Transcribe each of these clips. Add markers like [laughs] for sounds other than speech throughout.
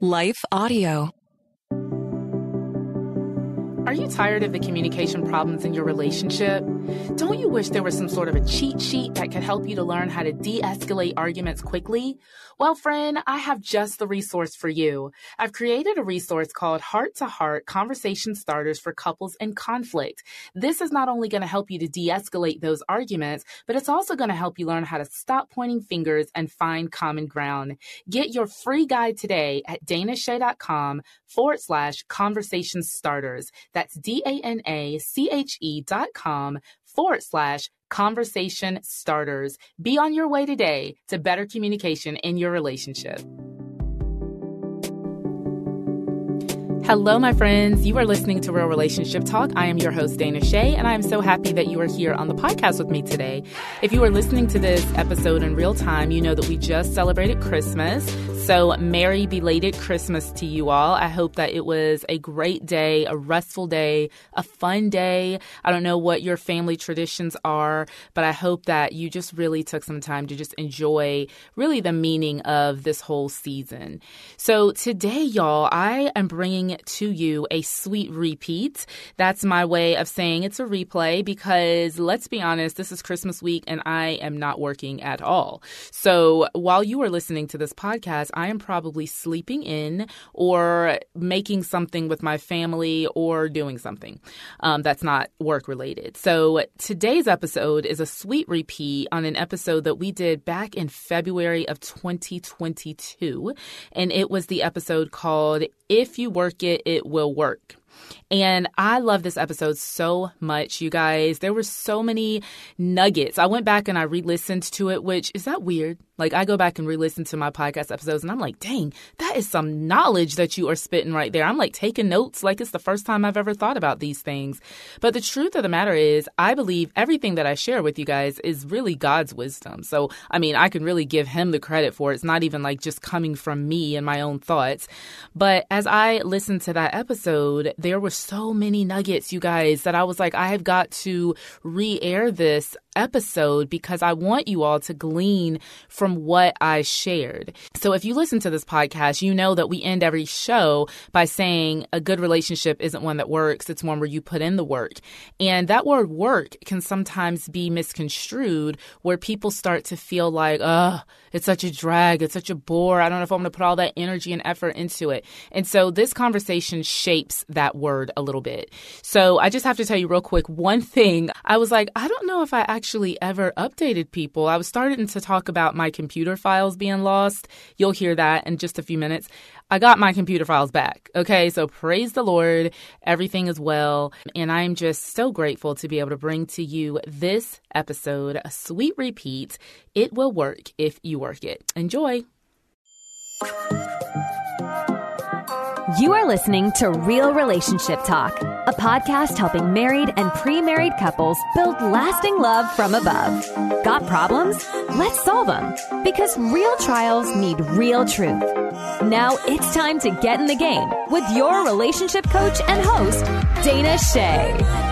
Life Audio. Are you tired of the communication problems in your relationship? Don't you wish there was some sort of a cheat sheet that could help you to learn how to de escalate arguments quickly? Well, friend, I have just the resource for you. I've created a resource called Heart to Heart Conversation Starters for Couples in Conflict. This is not only going to help you to de escalate those arguments, but it's also going to help you learn how to stop pointing fingers and find common ground. Get your free guide today at danache.com forward slash conversation starters. That's D A N A C H E dot com forward slash conversation starters. Be on your way today to better communication in your relationship. Hello, my friends. You are listening to Real Relationship Talk. I am your host, Dana Che, and I am so happy that you are here on the podcast with me today. If you are listening to this episode in real time, you know that we just celebrated Christmas. So, merry belated Christmas to you all. I hope that it was a great day, a restful day, a fun day. I don't know what your family traditions are, but I hope that you just really took some time to just enjoy really the meaning of this whole season. So, today, y'all, I am bringing to you a sweet repeat. That's my way of saying it's a replay because let's be honest, this is Christmas week and I am not working at all. So, while you are listening to this podcast, I am probably sleeping in or making something with my family or doing something um, that's not work related. So today's episode is a sweet repeat on an episode that we did back in February of 2022. And it was the episode called If You Work It, It Will Work. And I love this episode so much, you guys. There were so many nuggets. I went back and I re listened to it, which is that weird? Like, I go back and re listen to my podcast episodes and I'm like, dang, that is some knowledge that you are spitting right there. I'm like taking notes like it's the first time I've ever thought about these things. But the truth of the matter is, I believe everything that I share with you guys is really God's wisdom. So, I mean, I can really give Him the credit for it. It's not even like just coming from me and my own thoughts. But as I listened to that episode, there were so many nuggets, you guys, that I was like, I have got to re air this episode because I want you all to glean from what I shared. So if you listen to this podcast, you know that we end every show by saying a good relationship isn't one that works, it's one where you put in the work. And that word work can sometimes be misconstrued where people start to feel like, oh, it's such a drag, it's such a bore. I don't know if I'm going to put all that energy and effort into it. And so this conversation shapes that word a little bit. So I just have to tell you real quick one thing. I was like, I don't know if I actually actually ever updated people. I was starting to talk about my computer files being lost. You'll hear that in just a few minutes. I got my computer files back. Okay, so praise the Lord. Everything is well. And I'm just so grateful to be able to bring to you this episode, a sweet repeat. It will work if you work it. Enjoy. You are listening to Real Relationship Talk, a podcast helping married and pre married couples build lasting love from above. Got problems? Let's solve them. Because real trials need real truth. Now it's time to get in the game with your relationship coach and host, Dana Che.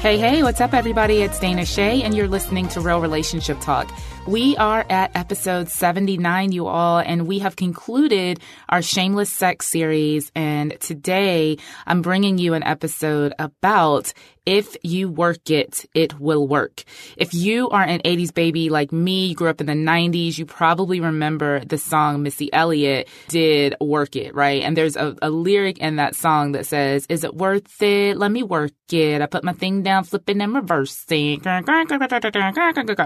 Hey, hey, what's up, everybody? It's Dana Che, and you're listening to Real Relationship Talk. We are at episode 79, you all, and we have concluded our Shameless Sex series. And today I'm bringing you an episode about if you work it, it will work. If you are an 80s baby like me, you grew up in the 90s, you probably remember the song Missy Elliott did Work It, right? And there's a, a lyric in that song that says, Is it worth it? Let me work it. I put my thing down, flipping and reversing.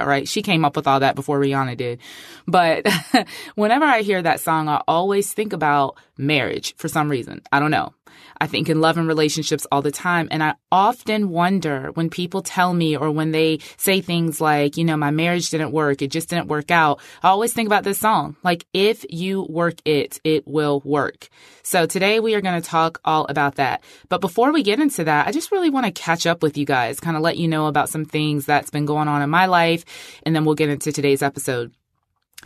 Right? She came up with all that that before Rihanna did. But [laughs] whenever I hear that song, I always think about marriage for some reason. I don't know. I think in love and relationships all the time. And I often wonder when people tell me or when they say things like, you know, my marriage didn't work, it just didn't work out. I always think about this song. Like, if you work it, it will work. So today we are going to talk all about that. But before we get into that, I just really want to catch up with you guys, kind of let you know about some things that's been going on in my life. And then we'll get into today's episode.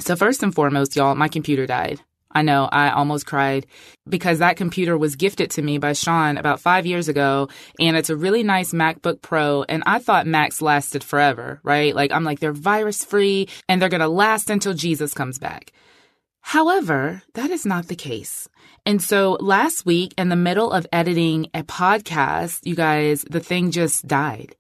So first and foremost, y'all, my computer died. I know I almost cried because that computer was gifted to me by Sean about five years ago. And it's a really nice MacBook Pro. And I thought Macs lasted forever, right? Like, I'm like, they're virus free and they're going to last until Jesus comes back. However, that is not the case. And so last week, in the middle of editing a podcast, you guys, the thing just died.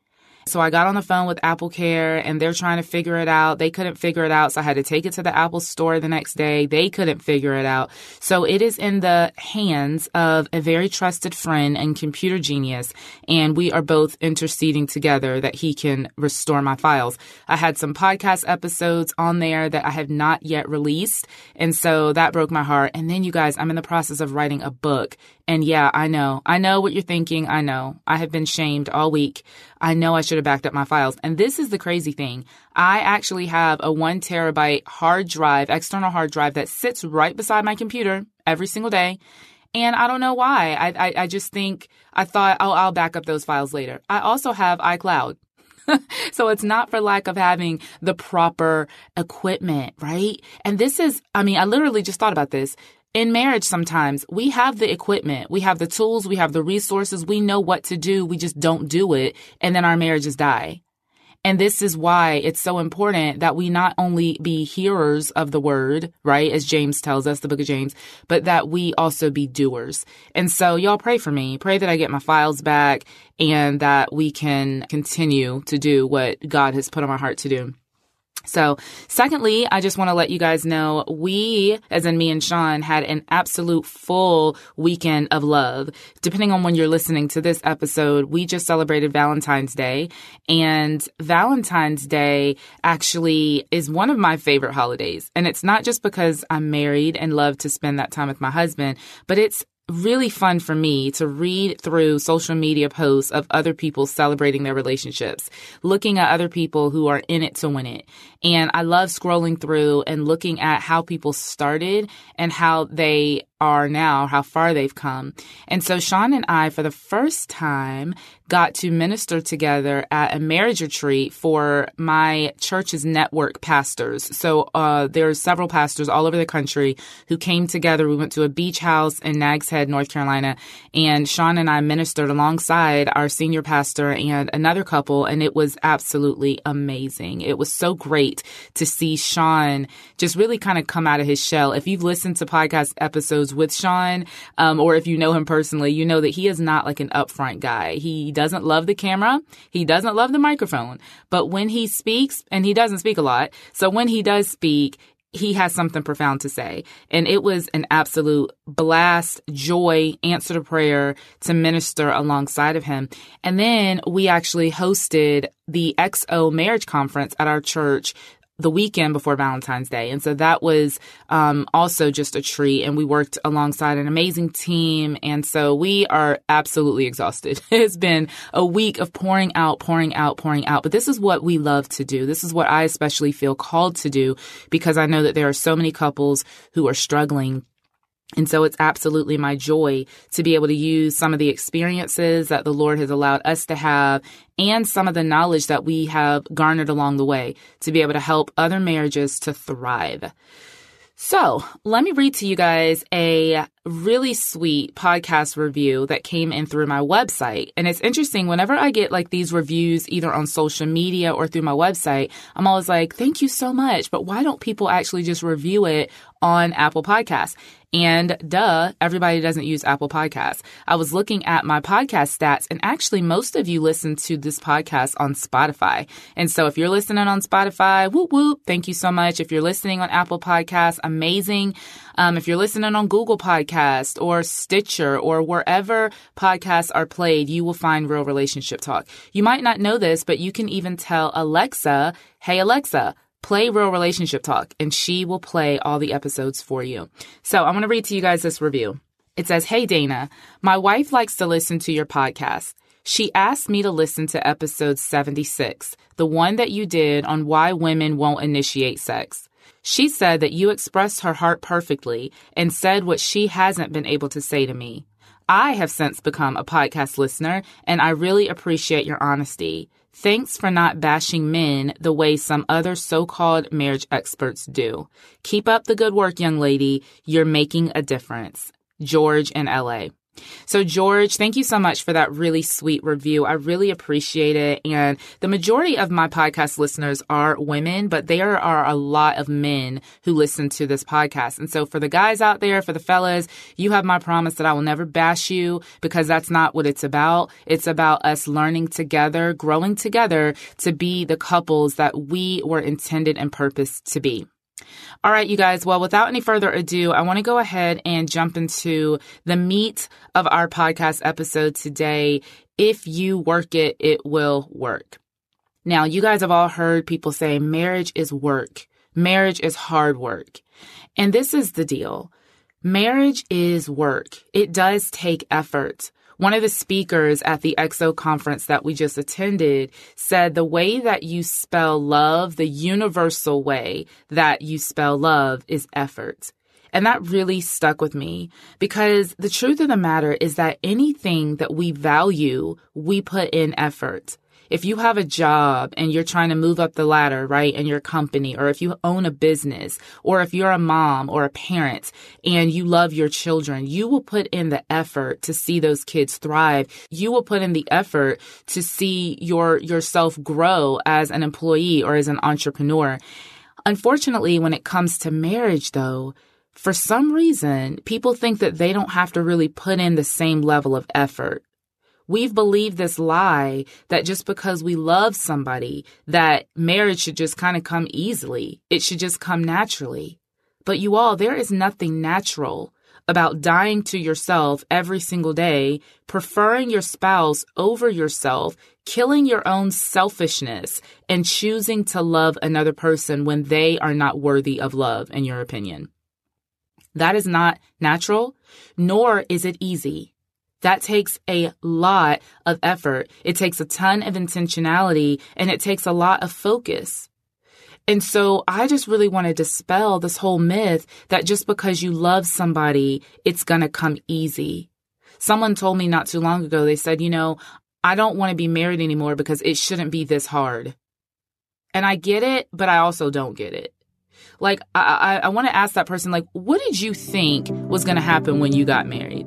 So I got on the phone with Apple Care and they're trying to figure it out. They couldn't figure it out. So I had to take it to the Apple store the next day. They couldn't figure it out. So it is in the hands of a very trusted friend and computer genius. And we are both interceding together that he can restore my files. I had some podcast episodes on there that I have not yet released. And so that broke my heart. And then you guys, I'm in the process of writing a book and yeah, I know. I know what you're thinking. I know. I have been shamed all week. I know I should have backed up my files. And this is the crazy thing. I actually have a one terabyte hard drive, external hard drive that sits right beside my computer every single day. And I don't know why. I, I, I just think I thought, oh, I'll back up those files later. I also have iCloud. [laughs] so it's not for lack of having the proper equipment, right? And this is, I mean, I literally just thought about this in marriage sometimes we have the equipment we have the tools we have the resources we know what to do we just don't do it and then our marriages die and this is why it's so important that we not only be hearers of the word, right, as James tells us, the book of James, but that we also be doers. And so y'all pray for me. Pray that I get my files back and that we can continue to do what God has put on my heart to do. So, secondly, I just want to let you guys know we, as in me and Sean, had an absolute full weekend of love. Depending on when you're listening to this episode, we just celebrated Valentine's Day. And Valentine's Day actually is one of my favorite holidays. And it's not just because I'm married and love to spend that time with my husband, but it's really fun for me to read through social media posts of other people celebrating their relationships, looking at other people who are in it to win it. And I love scrolling through and looking at how people started and how they are now, how far they've come. And so Sean and I, for the first time, got to minister together at a marriage retreat for my church's network pastors. So uh, there are several pastors all over the country who came together. We went to a beach house in Nags Head, North Carolina, and Sean and I ministered alongside our senior pastor and another couple, and it was absolutely amazing. It was so great to see Sean just really kind of come out of his shell. If you've listened to podcast episodes with Sean, um, or if you know him personally, you know that he is not like an upfront guy. He doesn't love the camera. He doesn't love the microphone. But when he speaks, and he doesn't speak a lot, so when he does speak, he has something profound to say. And it was an absolute blast, joy, answer to prayer to minister alongside of him. And then we actually hosted the XO marriage conference at our church the weekend before Valentine's Day. And so that was um, also just a treat. And we worked alongside an amazing team. And so we are absolutely exhausted. [laughs] it's been a week of pouring out, pouring out, pouring out. But this is what we love to do. This is what I especially feel called to do because I know that there are so many couples who are struggling and so it's absolutely my joy to be able to use some of the experiences that the Lord has allowed us to have and some of the knowledge that we have garnered along the way to be able to help other marriages to thrive. So let me read to you guys a really sweet podcast review that came in through my website. And it's interesting, whenever I get like these reviews either on social media or through my website, I'm always like, thank you so much. But why don't people actually just review it on Apple Podcasts? And duh, everybody doesn't use Apple Podcasts. I was looking at my podcast stats, and actually, most of you listen to this podcast on Spotify. And so, if you're listening on Spotify, whoop whoop, thank you so much. If you're listening on Apple Podcasts, amazing. Um, if you're listening on Google Podcast or Stitcher or wherever podcasts are played, you will find Real Relationship Talk. You might not know this, but you can even tell Alexa, hey, Alexa, play Real Relationship Talk, and she will play all the episodes for you. So I'm going to read to you guys this review. It says, Hey, Dana, my wife likes to listen to your podcast. She asked me to listen to episode 76, the one that you did on why women won't initiate sex. She said that you expressed her heart perfectly and said what she hasn't been able to say to me. I have since become a podcast listener, and I really appreciate your honesty. Thanks for not bashing men the way some other so called marriage experts do. Keep up the good work, young lady. You're making a difference. George in LA. So, George, thank you so much for that really sweet review. I really appreciate it. And the majority of my podcast listeners are women, but there are a lot of men who listen to this podcast. And so, for the guys out there, for the fellas, you have my promise that I will never bash you because that's not what it's about. It's about us learning together, growing together to be the couples that we were intended and purposed to be. All right, you guys. Well, without any further ado, I want to go ahead and jump into the meat of our podcast episode today. If you work it, it will work. Now, you guys have all heard people say marriage is work. Marriage is hard work. And this is the deal. Marriage is work. It does take effort. One of the speakers at the XO conference that we just attended said the way that you spell love, the universal way that you spell love is effort. And that really stuck with me because the truth of the matter is that anything that we value, we put in effort if you have a job and you're trying to move up the ladder, right, in your company, or if you own a business, or if you're a mom or a parent and you love your children, you will put in the effort to see those kids thrive. You will put in the effort to see your yourself grow as an employee or as an entrepreneur. Unfortunately, when it comes to marriage though, for some reason, people think that they don't have to really put in the same level of effort. We've believed this lie that just because we love somebody, that marriage should just kind of come easily. It should just come naturally. But you all, there is nothing natural about dying to yourself every single day, preferring your spouse over yourself, killing your own selfishness, and choosing to love another person when they are not worthy of love, in your opinion. That is not natural, nor is it easy. That takes a lot of effort. It takes a ton of intentionality and it takes a lot of focus. And so I just really want to dispel this whole myth that just because you love somebody, it's going to come easy. Someone told me not too long ago, they said, you know, I don't want to be married anymore because it shouldn't be this hard. And I get it, but I also don't get it. Like, I, I, I want to ask that person, like, what did you think was going to happen when you got married?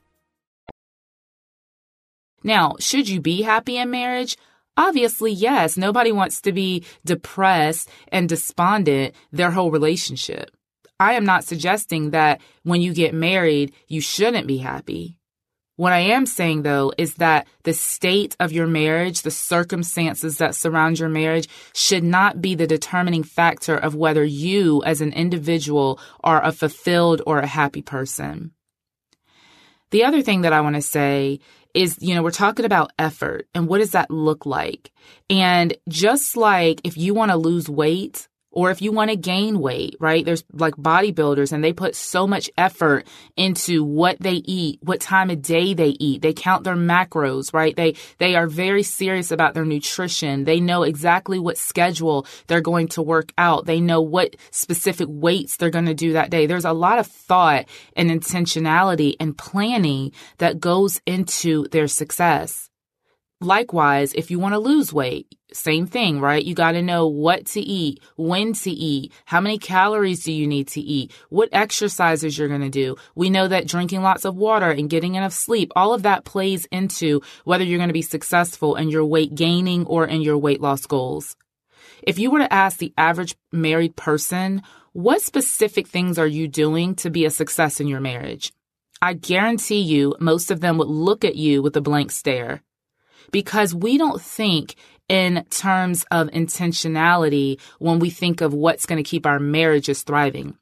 Now, should you be happy in marriage? Obviously, yes. Nobody wants to be depressed and despondent their whole relationship. I am not suggesting that when you get married, you shouldn't be happy. What I am saying though is that the state of your marriage, the circumstances that surround your marriage should not be the determining factor of whether you as an individual are a fulfilled or a happy person. The other thing that I want to say is, you know, we're talking about effort and what does that look like? And just like if you want to lose weight, or if you want to gain weight, right? There's like bodybuilders and they put so much effort into what they eat, what time of day they eat. They count their macros, right? They, they are very serious about their nutrition. They know exactly what schedule they're going to work out. They know what specific weights they're going to do that day. There's a lot of thought and intentionality and planning that goes into their success. Likewise, if you want to lose weight, same thing, right? You got to know what to eat, when to eat, how many calories do you need to eat, what exercises you're going to do. We know that drinking lots of water and getting enough sleep, all of that plays into whether you're going to be successful in your weight gaining or in your weight loss goals. If you were to ask the average married person, what specific things are you doing to be a success in your marriage? I guarantee you most of them would look at you with a blank stare because we don't think in terms of intentionality when we think of what's going to keep our marriages thriving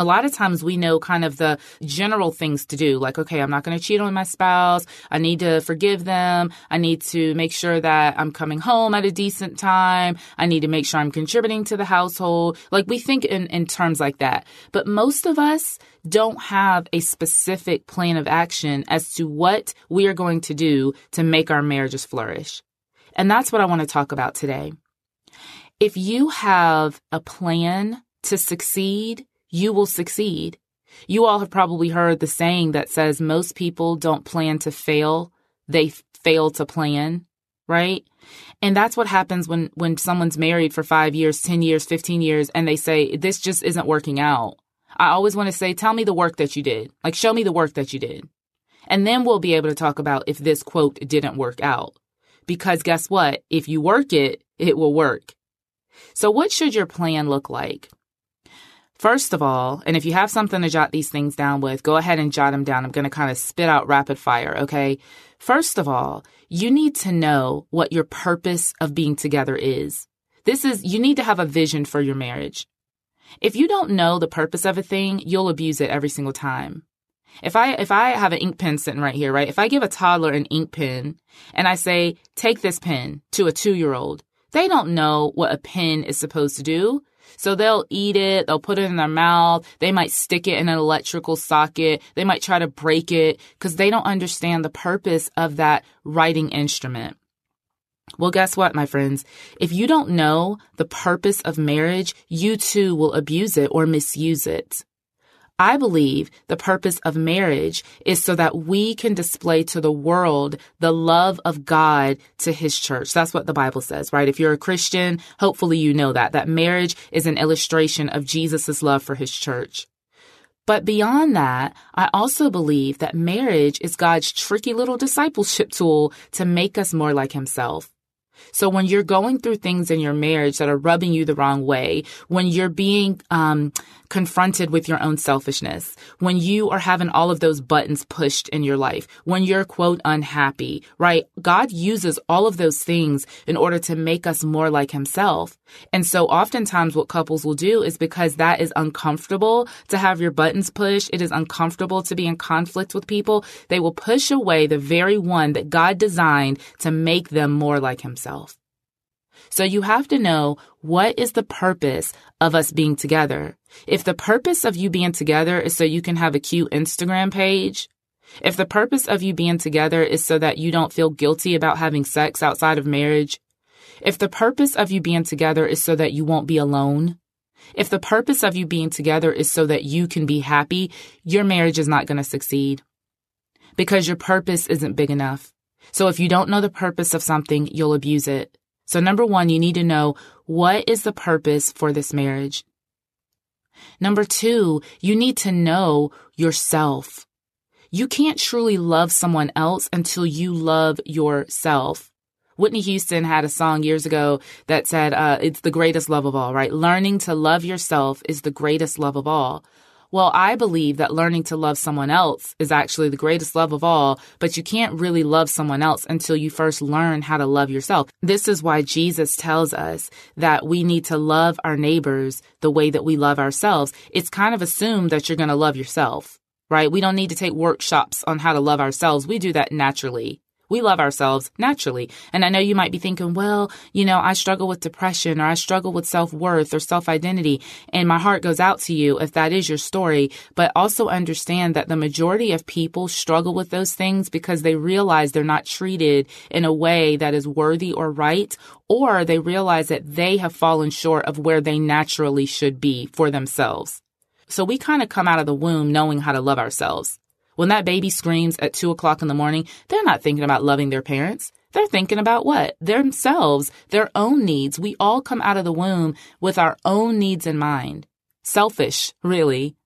a lot of times we know kind of the general things to do, like, okay, I'm not going to cheat on my spouse. I need to forgive them. I need to make sure that I'm coming home at a decent time. I need to make sure I'm contributing to the household. Like we think in, in terms like that. But most of us don't have a specific plan of action as to what we are going to do to make our marriages flourish. And that's what I want to talk about today. If you have a plan to succeed, you will succeed. You all have probably heard the saying that says most people don't plan to fail, they fail to plan, right? And that's what happens when when someone's married for 5 years, 10 years, 15 years and they say this just isn't working out. I always want to say tell me the work that you did. Like show me the work that you did. And then we'll be able to talk about if this quote didn't work out. Because guess what? If you work it, it will work. So what should your plan look like? First of all, and if you have something to jot these things down with, go ahead and jot them down. I'm going to kind of spit out rapid fire, okay? First of all, you need to know what your purpose of being together is. This is, you need to have a vision for your marriage. If you don't know the purpose of a thing, you'll abuse it every single time. If I if I have an ink pen sitting right here, right? If I give a toddler an ink pen and I say, "Take this pen" to a 2-year-old, they don't know what a pen is supposed to do. So they'll eat it, they'll put it in their mouth, they might stick it in an electrical socket, they might try to break it because they don't understand the purpose of that writing instrument. Well, guess what, my friends? If you don't know the purpose of marriage, you too will abuse it or misuse it. I believe the purpose of marriage is so that we can display to the world the love of God to his church. That's what the Bible says, right? If you're a Christian, hopefully you know that, that marriage is an illustration of Jesus' love for his church. But beyond that, I also believe that marriage is God's tricky little discipleship tool to make us more like himself. So when you're going through things in your marriage that are rubbing you the wrong way, when you're being um, confronted with your own selfishness, when you are having all of those buttons pushed in your life, when you're quote unhappy, right? God uses all of those things in order to make us more like himself. And so oftentimes what couples will do is because that is uncomfortable to have your buttons pushed, it is uncomfortable to be in conflict with people, they will push away the very one that God designed to make them more like himself yourself. So you have to know what is the purpose of us being together. If the purpose of you being together is so you can have a cute Instagram page, if the purpose of you being together is so that you don't feel guilty about having sex outside of marriage, if the purpose of you being together is so that you won't be alone, if the purpose of you being together is so that you can be happy, your marriage is not going to succeed because your purpose isn't big enough. So if you don't know the purpose of something, you'll abuse it. So number one, you need to know what is the purpose for this marriage? Number two, you need to know yourself. You can't truly love someone else until you love yourself. Whitney Houston had a song years ago that said, uh, it's the greatest love of all, right? Learning to love yourself is the greatest love of all. Well, I believe that learning to love someone else is actually the greatest love of all, but you can't really love someone else until you first learn how to love yourself. This is why Jesus tells us that we need to love our neighbors the way that we love ourselves. It's kind of assumed that you're going to love yourself, right? We don't need to take workshops on how to love ourselves. We do that naturally. We love ourselves naturally. And I know you might be thinking, well, you know, I struggle with depression or I struggle with self worth or self identity. And my heart goes out to you if that is your story. But also understand that the majority of people struggle with those things because they realize they're not treated in a way that is worthy or right, or they realize that they have fallen short of where they naturally should be for themselves. So we kind of come out of the womb knowing how to love ourselves. When that baby screams at two o'clock in the morning, they're not thinking about loving their parents. They're thinking about what? Themselves, their own needs. We all come out of the womb with our own needs in mind. Selfish, really.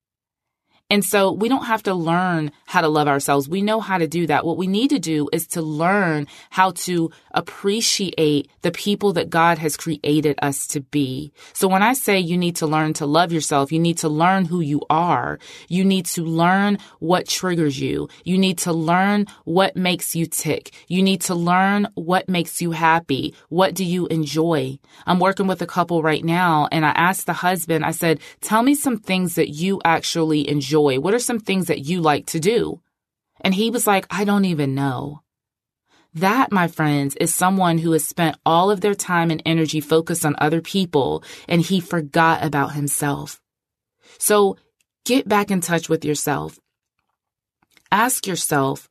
And so we don't have to learn how to love ourselves. We know how to do that. What we need to do is to learn how to appreciate the people that God has created us to be. So when I say you need to learn to love yourself, you need to learn who you are. You need to learn what triggers you. You need to learn what makes you tick. You need to learn what makes you happy. What do you enjoy? I'm working with a couple right now and I asked the husband, I said, tell me some things that you actually enjoy. What are some things that you like to do? And he was like, I don't even know. That, my friends, is someone who has spent all of their time and energy focused on other people and he forgot about himself. So get back in touch with yourself. Ask yourself,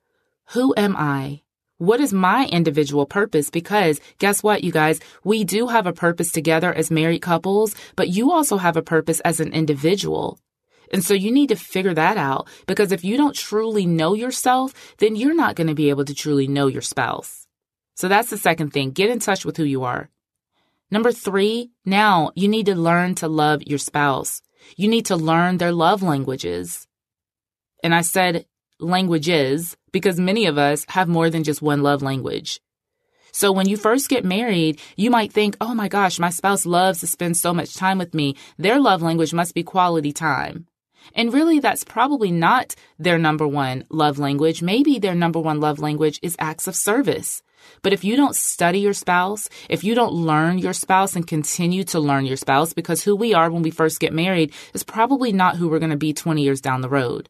who am I? What is my individual purpose? Because guess what, you guys? We do have a purpose together as married couples, but you also have a purpose as an individual. And so you need to figure that out because if you don't truly know yourself, then you're not going to be able to truly know your spouse. So that's the second thing. Get in touch with who you are. Number three, now you need to learn to love your spouse. You need to learn their love languages. And I said languages because many of us have more than just one love language. So when you first get married, you might think, oh my gosh, my spouse loves to spend so much time with me. Their love language must be quality time. And really, that's probably not their number one love language. Maybe their number one love language is acts of service. But if you don't study your spouse, if you don't learn your spouse and continue to learn your spouse, because who we are when we first get married is probably not who we're going to be 20 years down the road.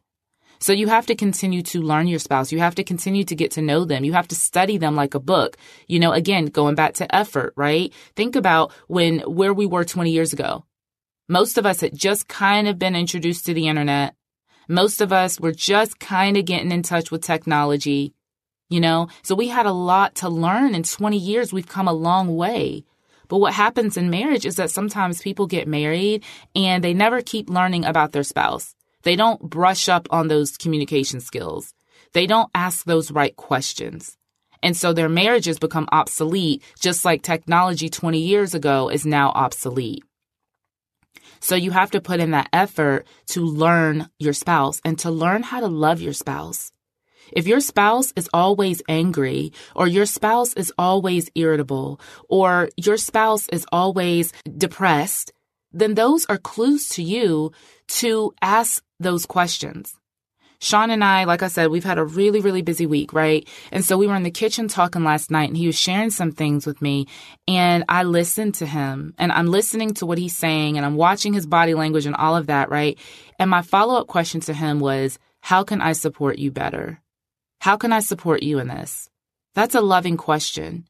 So you have to continue to learn your spouse. You have to continue to get to know them. You have to study them like a book. You know, again, going back to effort, right? Think about when, where we were 20 years ago. Most of us had just kind of been introduced to the internet. Most of us were just kind of getting in touch with technology, you know? So we had a lot to learn. In 20 years, we've come a long way. But what happens in marriage is that sometimes people get married and they never keep learning about their spouse. They don't brush up on those communication skills. They don't ask those right questions. And so their marriages become obsolete, just like technology 20 years ago is now obsolete. So you have to put in that effort to learn your spouse and to learn how to love your spouse. If your spouse is always angry, or your spouse is always irritable, or your spouse is always depressed, then those are clues to you to ask those questions. Sean and I, like I said, we've had a really, really busy week, right? And so we were in the kitchen talking last night and he was sharing some things with me and I listened to him and I'm listening to what he's saying and I'm watching his body language and all of that, right? And my follow up question to him was, how can I support you better? How can I support you in this? That's a loving question.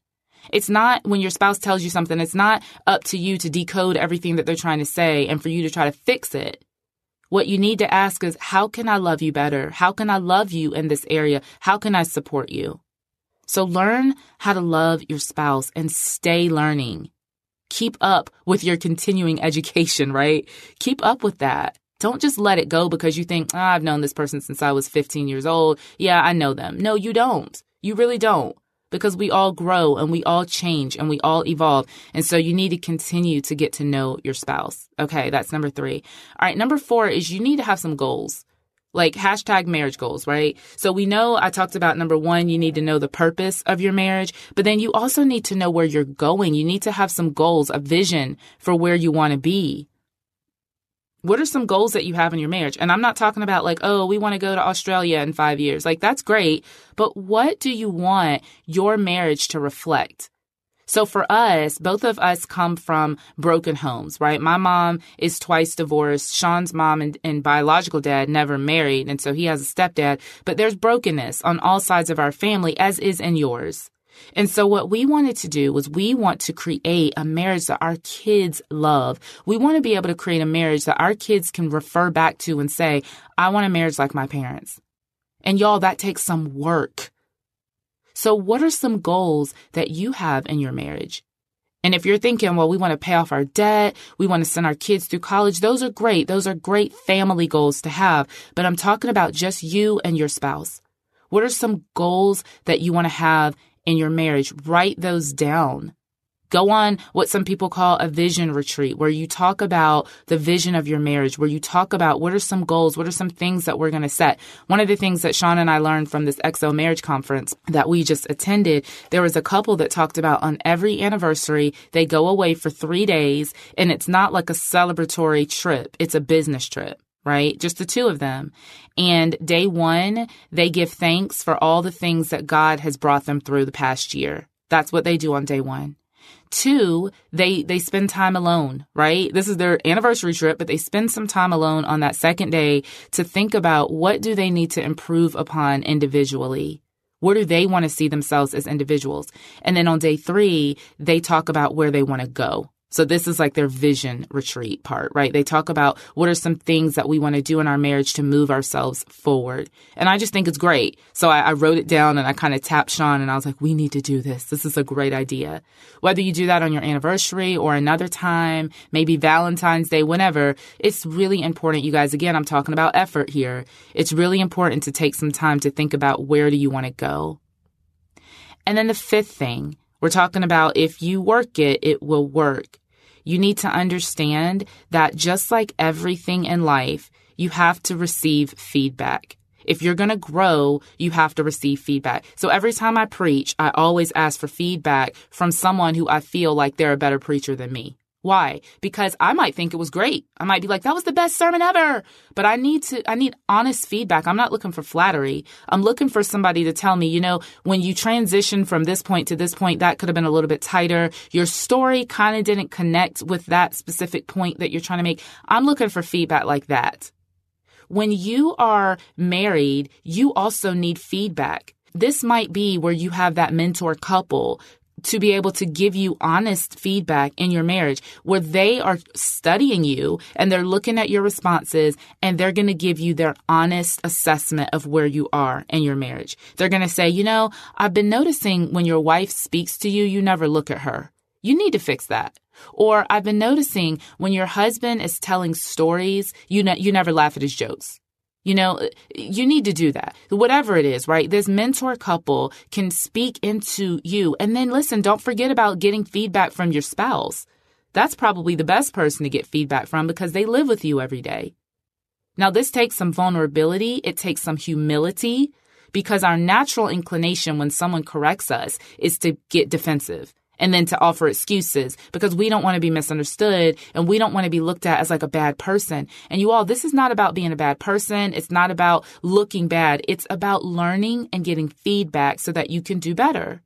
It's not when your spouse tells you something, it's not up to you to decode everything that they're trying to say and for you to try to fix it. What you need to ask is, how can I love you better? How can I love you in this area? How can I support you? So learn how to love your spouse and stay learning. Keep up with your continuing education, [laughs] right? Keep up with that. Don't just let it go because you think, oh, I've known this person since I was 15 years old. Yeah, I know them. No, you don't. You really don't because we all grow and we all change and we all evolve. And so you need to continue to get to know your spouse. Okay, that's number three. All right, number four is you need to have some goals. Like hashtag marriage goals, right? So we know I talked about number one, you need to know the purpose of your marriage, but then you also need to know where you're going. You need to have some goals, a vision for where you want to be. What are some goals that you have in your marriage? And I'm not talking about like, oh, we want to go to Australia in five years. Like, that's great. But what do you want your marriage to reflect? So for us, both of us come from broken homes, right? My mom is twice divorced. Sean's mom and, and, biological dad never married. And so he has a stepdad, but there's brokenness on all sides of our family, as is in yours. And so what we wanted to do was we want to create a marriage that our kids love. We want to be able to create a marriage that our kids can refer back to and say, I want a marriage like my parents. And y'all, that takes some work. So what are some goals that you have in your marriage? And if you're thinking, well, we want to pay off our debt, we want to send our kids through college, those are great. Those are great family goals to have. But I'm talking about just you and your spouse. What are some goals that you want to have in your marriage, write those down. Go on what some people call a vision retreat, where you talk about the vision of your marriage, where you talk about what are some goals, what are some things that we're going to set. One of the things that Sean and I learned from this XO marriage conference that we just attended, there was a couple that talked about on every anniversary, they go away for three days, and it's not like a celebratory trip, it's a business trip right? Just the two of them. And day one, they give thanks for all the things that God has brought them through the past year. That's what they do on day one. Two, they they spend time alone, right? This is their anniversary trip, but they spend some time alone on that second day to think about what do they need to improve upon individually. Where do they want to see themselves as individuals? And then on day three, they talk about where they want to go. So this is like their vision retreat part, right? They talk about what are some things that we want to do in our marriage to move ourselves forward. And I just think it's great. So I, I wrote it down and I kind of tapped Sean and I was like, we need to do this. This is a great idea. Whether you do that on your anniversary or another time, maybe Valentine's Day, whenever, it's really important. You guys, again, I'm talking about effort here. It's really important to take some time to think about where do you want to go. And then the fifth thing, we're talking about if you work it, it will work you need to understand that just like everything in life, you have to receive feedback. If you're going to grow, you have to receive feedback. So every time I preach, I always ask for feedback from someone who I feel like they're a better preacher than me. Why? Because I might think it was great. I might be like, that was the best sermon ever. But I need to, I need honest feedback. I'm not looking for flattery. I'm looking for somebody to tell me, you know, when you transition from this point to this point, that could have been a little bit tighter. Your story kind of didn't connect with that specific point that you're trying to make. I'm looking for feedback like that. When you are married, you also need feedback. This might be where you have that mentor couple to be able to give you honest feedback in your marriage where they are studying you and they're looking at your responses and they're going to give you their honest assessment of where you are in your marriage. They're going to say, you know, I've been noticing when your wife speaks to you, you never look at her. You need to fix that. Or I've been noticing when your husband is telling stories, you, ne- you never laugh at his jokes. You know, you need to do that. Whatever it is, right? This mentor couple can speak into you. And then listen, don't forget about getting feedback from your spouse. That's probably the best person to get feedback from because they live with you every day. Now, this takes some vulnerability. It takes some humility because our natural inclination when someone corrects us is to get defensive and then to offer excuses because we don't want to be misunderstood and we don't want to be looked at as like a bad person. And you all, this is not about being a bad person. It's not about looking bad. It's about learning and getting feedback so that you can do better.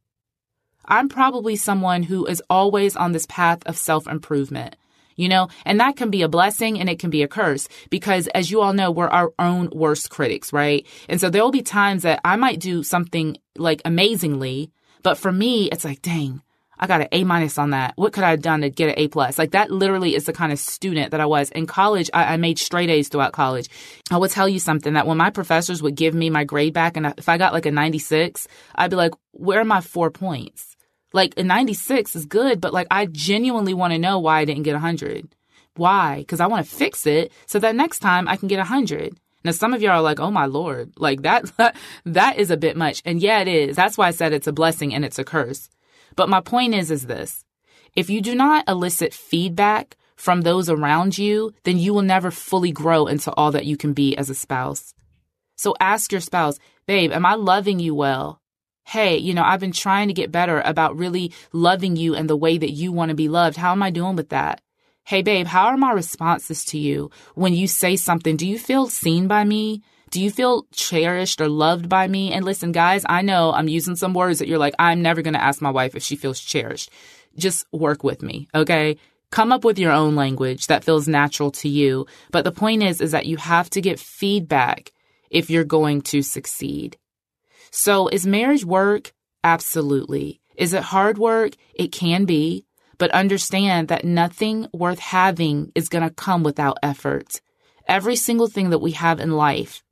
I'm probably someone who is always on this path of self improvement. You know, and that can be a blessing and it can be a curse because as you all know, we're our own worst critics, right? And so there will be times that I might do something like amazingly, but for me, it's like, dang, I got an A minus on that. What could I have done to get an A plus? Like that literally is the kind of student that I was. In college, I, I, made straight A's throughout college. I will tell you something that when my professors would give me my grade back and if I got like a 96, I'd be like, where are my four points? Like a 96 is good, but like I genuinely want to know why I didn't get a 100. Why? Because I want to fix it so that next time I can get a 100. Now, some of y'all are like, oh my Lord, like that, [laughs] that is a bit much. And yeah, it is. That's why I said it's a blessing and it's a curse. But my point is, is this. If you do not elicit feedback from those around you, then you will never fully grow into all that you can be as a spouse. So ask your spouse, babe, am I loving you well? Hey, you know, I've been trying to get better about really loving you and the way that you want to be loved. How am I doing with that? Hey, babe, how are my responses to you when you say something? Do you feel seen by me? Do you feel cherished or loved by me? And listen, guys, I know I'm using some words that you're like, I'm never going to ask my wife if she feels cherished. Just work with me, okay? Come up with your own language that feels natural to you. But the point is, is that you have to get feedback if you're going to succeed. So is marriage work? Absolutely. Is it hard work? It can be. But understand that nothing worth having is going to come without effort. Every single thing that we have in life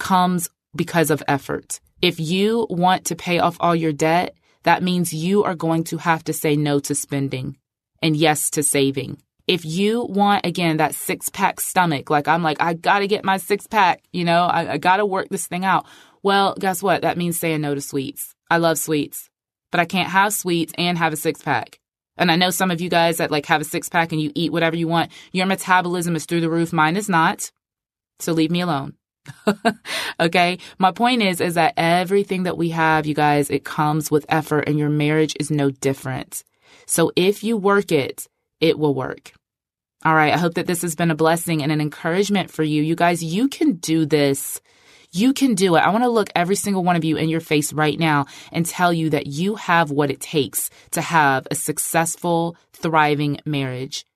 comes because of effort. If you want to pay off all your debt, that means you are going to have to say no to spending and yes to saving. If you want, again, that six pack stomach, like I'm like, I gotta get my six pack, you know, I, I gotta work this thing out. Well, guess what? That means saying no to sweets. I love sweets, but I can't have sweets and have a six pack. And I know some of you guys that like have a six pack and you eat whatever you want. Your metabolism is through the roof. Mine is not. So leave me alone. [laughs] okay. My point is, is that everything that we have, you guys, it comes with effort and your marriage is no different. So if you work it, it will work. All right. I hope that this has been a blessing and an encouragement for you. You guys, you can do this. You can do it. I want to look every single one of you in your face right now and tell you that you have what it takes to have a successful, thriving marriage.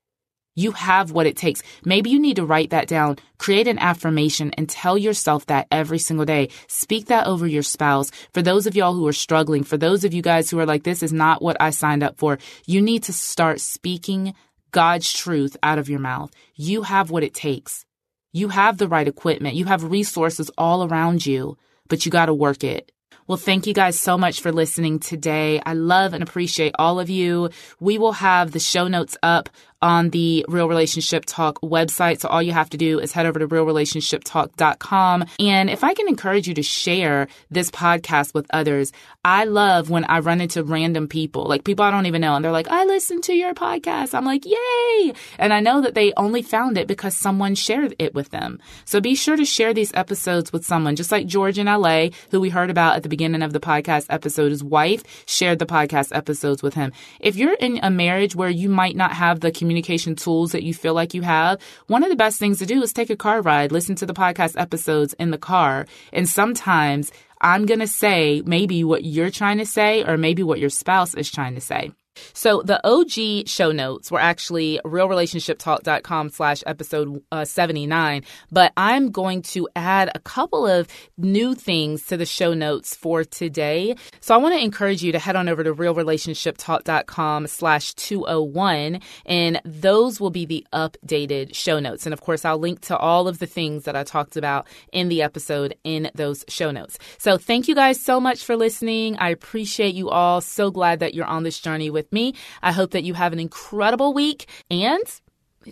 You have what it takes. Maybe you need to write that down, create an affirmation, and tell yourself that every single day. Speak that over your spouse. For those of y'all who are struggling, for those of you guys who are like, this is not what I signed up for, you need to start speaking God's truth out of your mouth. You have what it takes. You have the right equipment. You have resources all around you, but you got to work it. Well, thank you guys so much for listening today. I love and appreciate all of you. We will have the show notes up on the Real Relationship Talk website. So all you have to do is head over to realrelationshiptalk.com. And if I can encourage you to share this podcast with others, I love when I run into random people, like people I don't even know, and they're like, I listen to your podcast. I'm like, yay. And I know that they only found it because someone shared it with them. So be sure to share these episodes with someone, just like George in LA, who we heard about at the beginning of the podcast episode. His wife shared the podcast episodes with him. If you're in a marriage where you might not have the community communication tools that you feel like you have, one of the best things to do is take a car ride, listen to the podcast episodes in the car. And sometimes I'm going to say maybe what you're trying to say or maybe what your spouse is trying to say. So the OG show notes were actually realrelationshiptalk.com slash episode uh, 79, but I'm going to add a couple of new things to the show notes for today. So I want to encourage you to head on over to realrelationshiptalk.com slash 201, and those will be the updated show notes. And of course, I'll link to all of the things that I talked about in the episode in those show notes. So thank you guys so much for listening. I appreciate you all. So glad that you're on this journey with with me. I hope that you have an incredible week and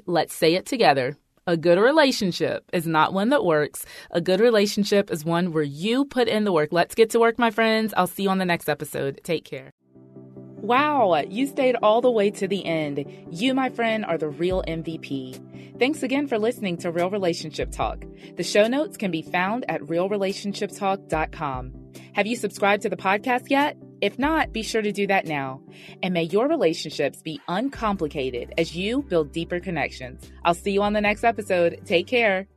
let's say it together. A good relationship is not one that works. A good relationship is one where you put in the work. Let's get to work, my friends. I'll see you on the next episode. Take care. Wow, you stayed all the way to the end. You, my friend, are the real MVP. Thanks again for listening to Real Relationship Talk. The show notes can be found at realrelationshiptalk.com. Have you subscribed to the podcast yet? If not, be sure to do that now. And may your relationships be uncomplicated as you build deeper connections. I'll see you on the next episode. Take care.